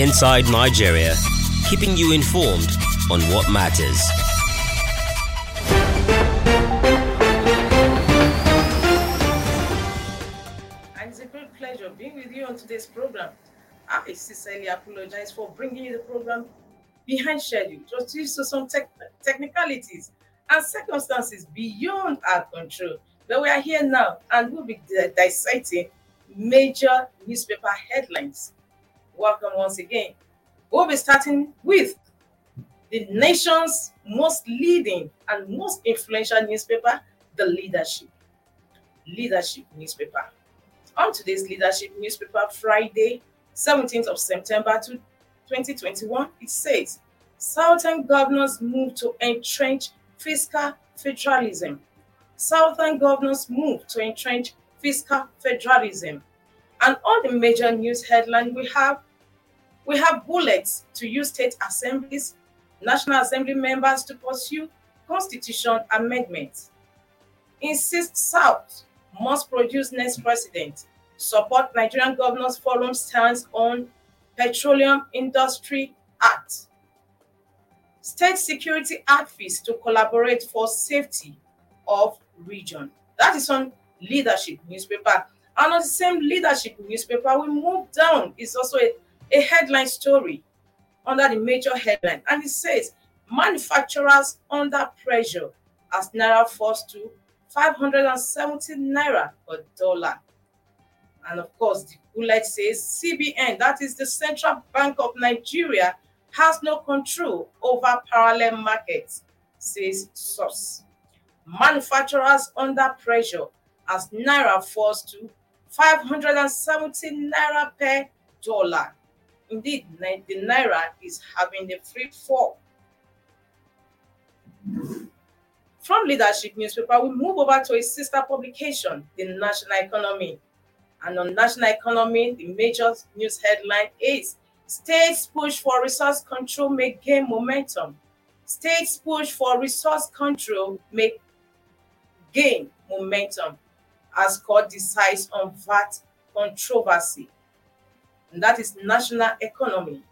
inside Nigeria, keeping you informed on what matters. And it's a great pleasure being with you on today's program. I sincerely apologize for bringing you the program behind schedule, just due to some tech technicalities and circumstances beyond our control. But we are here now and we'll be dissecting major newspaper headlines. Welcome once again. We'll be starting with the nation's most leading and most influential newspaper, the Leadership. Leadership newspaper. On today's Leadership newspaper, Friday, 17th of September 2021, it says Southern governors move to entrench fiscal federalism. Southern governors move to entrench fiscal federalism. And all the major news headlines we have, we have bullets to use state assemblies, National Assembly members to pursue constitution amendments. Insist South must produce next president. Support Nigerian Governors Forum stance on Petroleum Industry Act. State security outfits to collaborate for safety of region. That is on leadership newspaper. And on the same leadership newspaper, we move down. It's also a, a headline story under the major headline. And it says manufacturers under pressure as Naira falls to 570 Naira per dollar. And of course, the bullet says CBN, that is the Central Bank of Nigeria, has no control over parallel markets, says source. Manufacturers under pressure as Naira falls to 570 Naira per dollar. Indeed, the Naira is having a free fall. From Leadership newspaper, we move over to a sister publication, the National Economy. And on national economy, the major news headline is States push for resource control may gain momentum. States push for resource control may gain momentum as court decides on VAT controversy. And that is national economy.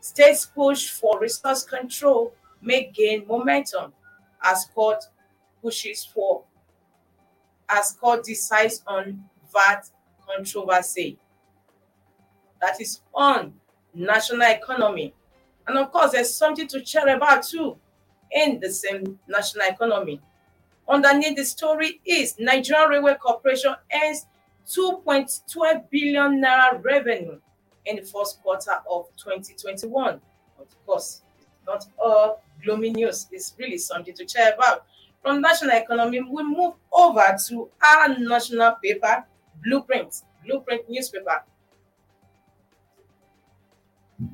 States push for resource control may gain momentum as court pushes for as court decides on VAT controversy. That is on national economy. And of course, there's something to cheer about too in the same national economy. Underneath the story is Nigerian Railway Corporation earns 2.12 billion naira revenue in the first quarter of 2021. Of course, not all gloomy news. It's really something to cheer about. From national economy, we move over to our national paper, Blueprint, Blueprint newspaper.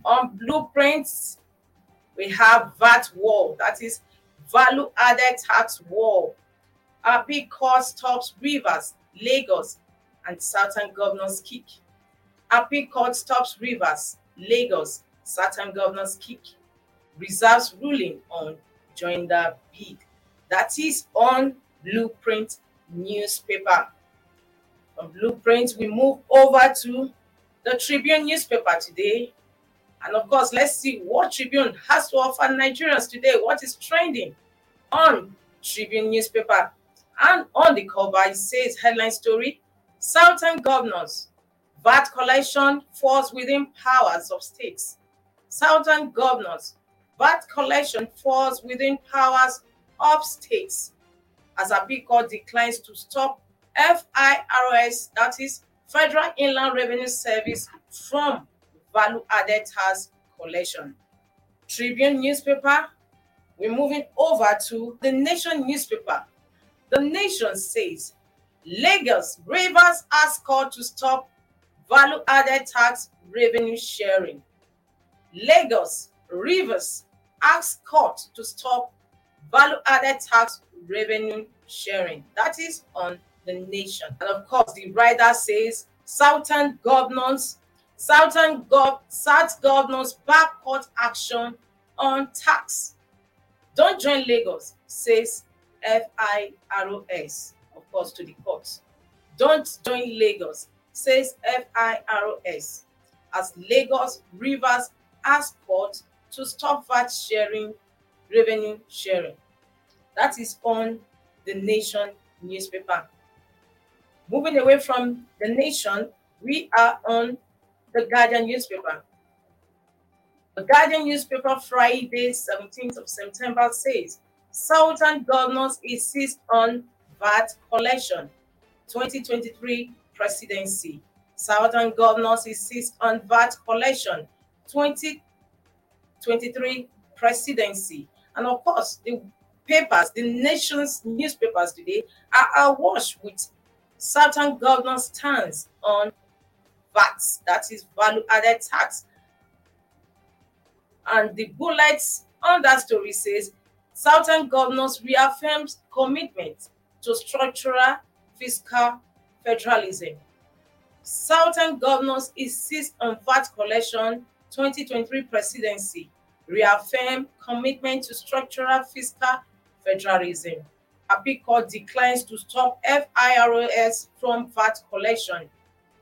On Blueprints, we have VAT wall, that is value added tax wall. Our big court stops Rivers, Lagos, and Southern Governors Kick. Big court stops Rivers, Lagos, Southern Governors Kick. Reserves ruling on joinder bid. That is on Blueprint newspaper. From Blueprint, we move over to the Tribune newspaper today. And of course, let's see what Tribune has to offer Nigerians today. What is trending on Tribune newspaper? And on the cover, it says headline story Southern governors, VAT collection falls within powers of states. Southern governors, VAT collection falls within powers of states as a big court declines to stop FIRS, that is Federal Inland Revenue Service, from value added tax collection. Tribune newspaper, we're moving over to the Nation newspaper. The Nation says Lagos Rivers ask court to stop value added tax revenue sharing. Lagos Rivers asks court to stop value added tax revenue sharing. That is on the nation. And of course, the writer says Southern governors, Southern gov, South governors back court action on tax. Don't join Lagos, says FIRS, of course, to the courts. Don't join Lagos, says FIRS, as Lagos Rivers asked court to stop VAT sharing, revenue sharing. That is on the Nation newspaper. Moving away from the Nation, we are on the Guardian newspaper. The Guardian newspaper, Friday, 17th of September, says Southern governors insist on VAT collection. 2023 presidency. Southern governors insist on VAT collection. 2023 presidency. And of course, the papers, the nation's newspapers today are awash with certain governors' stance on VAT, that is value added tax. And the bullets on that story says Southern governors reaffirms commitment to structural fiscal federalism. Southern governors insist on VAT collection 2023 presidency, reaffirm commitment to structural fiscal federalism. Court declines to stop FIRS from VAT collection,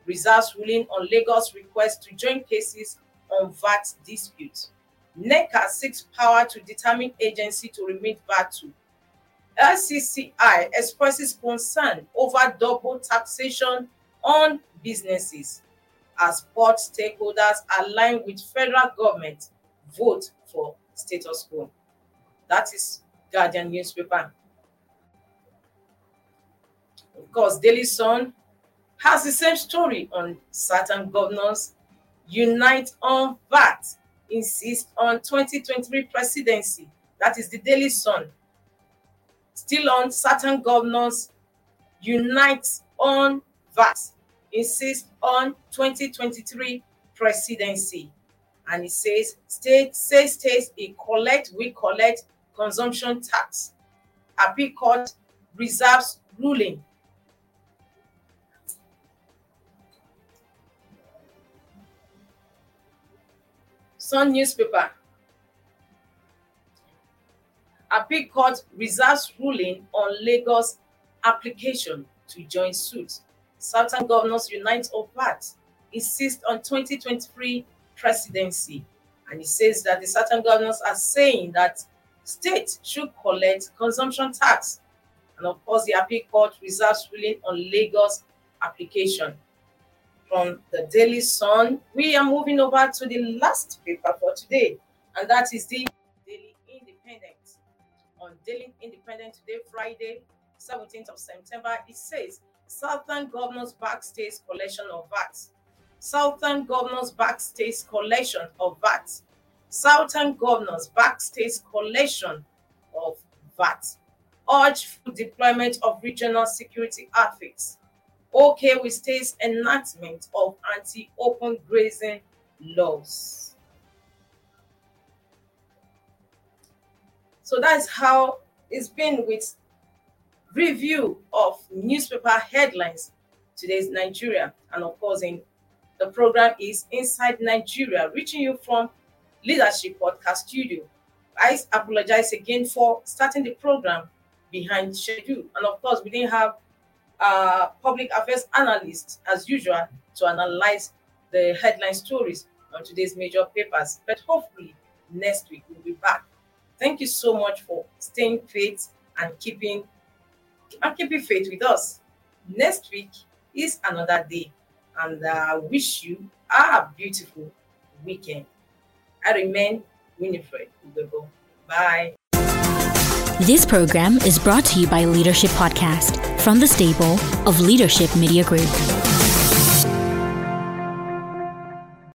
reserves ruling on Lagos request to join cases on VAT disputes. NECA seeks power to determine agency to remit VAT to. LCCI expresses concern over double taxation on businesses as port stakeholders align with federal government vote for status quo. That is Guardian newspaper. Of course, Daily Sun has the same story on certain governors unite on VAT, insist on 2023 presidency. That is the Daily Sun. Still on certain governors unite on VAT, insist on 2023 presidency. And it says, state say states it collect, we collect consumption tax. Appeal court reserves ruling. Sun newspaper. Appeal court reserves ruling on Lagos application to join suit. Southern governors unite or VAT insist on 2023 presidency. And it says that the Southern governors are saying that states should collect consumption tax. And of course, the appeal court reserves ruling on Lagos application. From the Daily Sun, we are moving over to the last paper for today, and that is the Daily Independent. On Daily Independent today, Friday, 17th of September, it says Southern governors back states collection of VAT. Southern governors back states collection of VAT. Southern governors back states collection of VAT. Urge full deployment of regional security outfits. Okay with states enactment of anti-open grazing laws. So that's how it's been with review of newspaper headlines today's Nigeria. And of course, in the program is Inside Nigeria, reaching you from Leadership Podcast Studio. I apologize again for starting the program behind schedule. And of course, we didn't have uh, public affairs analysts as usual to analyze the headline stories on today's major papers. But hopefully, next week we'll be back. Thank you so much for staying faith and keeping and keeping faith with us. Next week is another day, and I wish you a beautiful weekend. I remain Winifred Ugebo. Bye. This program is brought to you by Leadership Podcast from the stable of Leadership Media Group.